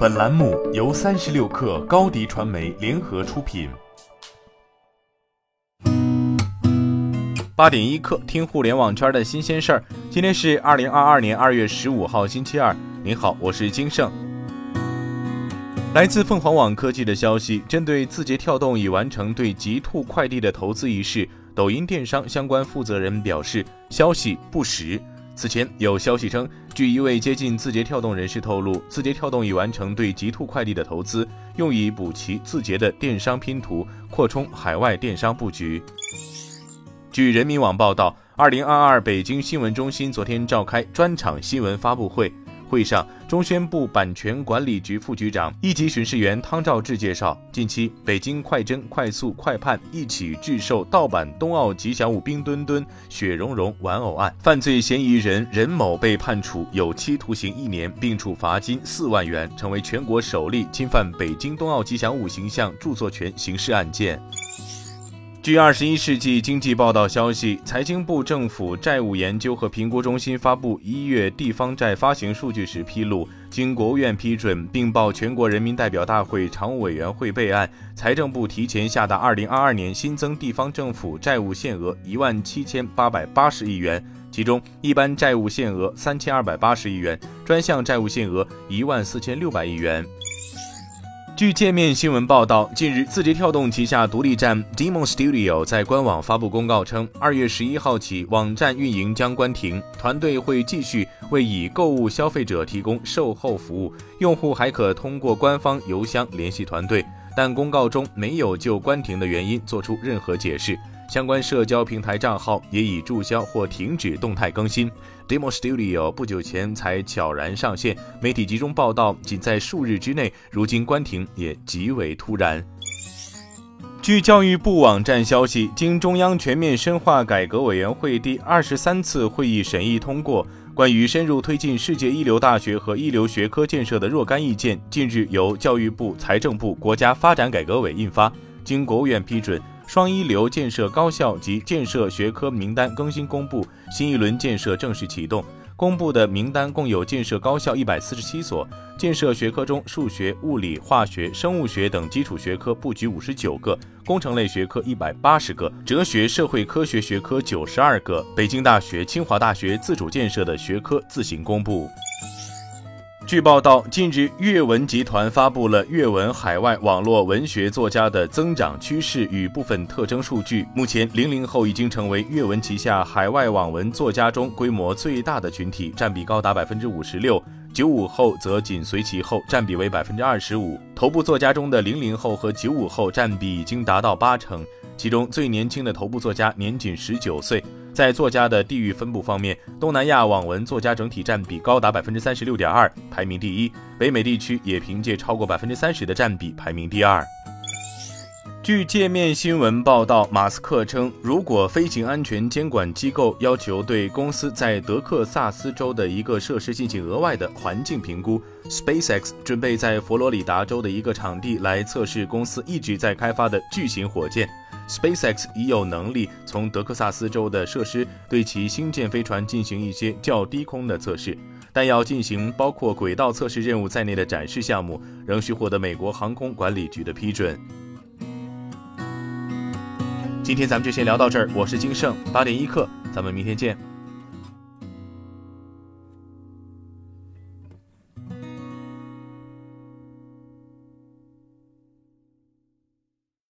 本栏目由三十六氪高低传媒联合出品。八点一刻，听互联网圈的新鲜事儿。今天是二零二二年二月十五号，星期二。您好，我是金盛。来自凤凰网科技的消息，针对字节跳动已完成对极兔快递的投资一事，抖音电商相关负责人表示，消息不实。此前有消息称，据一位接近字节跳动人士透露，字节跳动已完成对极兔快递的投资，用以补齐字节的电商拼图，扩充海外电商布局。据人民网报道，二零二二北京新闻中心昨天召开专场新闻发布会。会上，中宣部版权管理局副局长、一级巡视员汤兆志介绍，近期北京快侦、快速、快判一起制售盗版冬奥吉祥物冰墩墩、雪融融玩偶案，犯罪嫌疑人任某被判处有期徒刑一年，并处罚金四万元，成为全国首例侵犯北京冬奥吉祥物形象著作权刑事案件。据二十一世纪经济报道消息，财经部政府债务研究和评估中心发布一月地方债发行数据时披露，经国务院批准并报全国人民代表大会常务委员会备案，财政部提前下达二零二二年新增地方政府债务限额一万七千八百八十亿元，其中一般债务限额三千二百八十亿元，专项债务限额一万四千六百亿元。据界面新闻报道，近日，字节跳动旗下独立站 Demon Studio 在官网发布公告称，二月十一号起，网站运营将关停，团队会继续为已购物消费者提供售后服务，用户还可通过官方邮箱联系团队，但公告中没有就关停的原因做出任何解释。相关社交平台账号也已注销或停止动态更新。Demo Studio 不久前才悄然上线，媒体集中报道，仅在数日之内，如今关停也极为突然。据教育部网站消息，经中央全面深化改革委员会第二十三次会议审议通过，关于深入推进世界一流大学和一流学科建设的若干意见，近日由教育部、财政部、国家发展改革委印发，经国务院批准。双一流建设高校及建设学科名单更新公布，新一轮建设正式启动。公布的名单共有建设高校一百四十七所，建设学科中数学、物理、化学、生物学等基础学科布局五十九个，工程类学科一百八十个，哲学、社会科学学科九十二个。北京大学、清华大学自主建设的学科自行公布。据报道，近日阅文集团发布了阅文海外网络文学作家的增长趋势与部分特征数据。目前，零零后已经成为阅文旗下海外网文作家中规模最大的群体，占比高达百分之五十六。九五后则紧随其后，占比为百分之二十五。头部作家中的零零后和九五后占比已经达到八成，其中最年轻的头部作家年仅十九岁。在作家的地域分布方面，东南亚网文作家整体占比高达百分之三十六点二，排名第一；北美地区也凭借超过百分之三十的占比排名第二。据界面新闻报道，马斯克称，如果飞行安全监管机构要求对公司在德克萨斯州的一个设施进行额外的环境评估，SpaceX 准备在佛罗里达州的一个场地来测试公司一直在开发的巨型火箭。SpaceX 已有能力从德克萨斯州的设施对其星舰飞船进行一些较低空的测试，但要进行包括轨道测试任务在内的展示项目，仍需获得美国航空管理局的批准。今天咱们就先聊到这儿，我是金盛八点一刻，咱们明天见。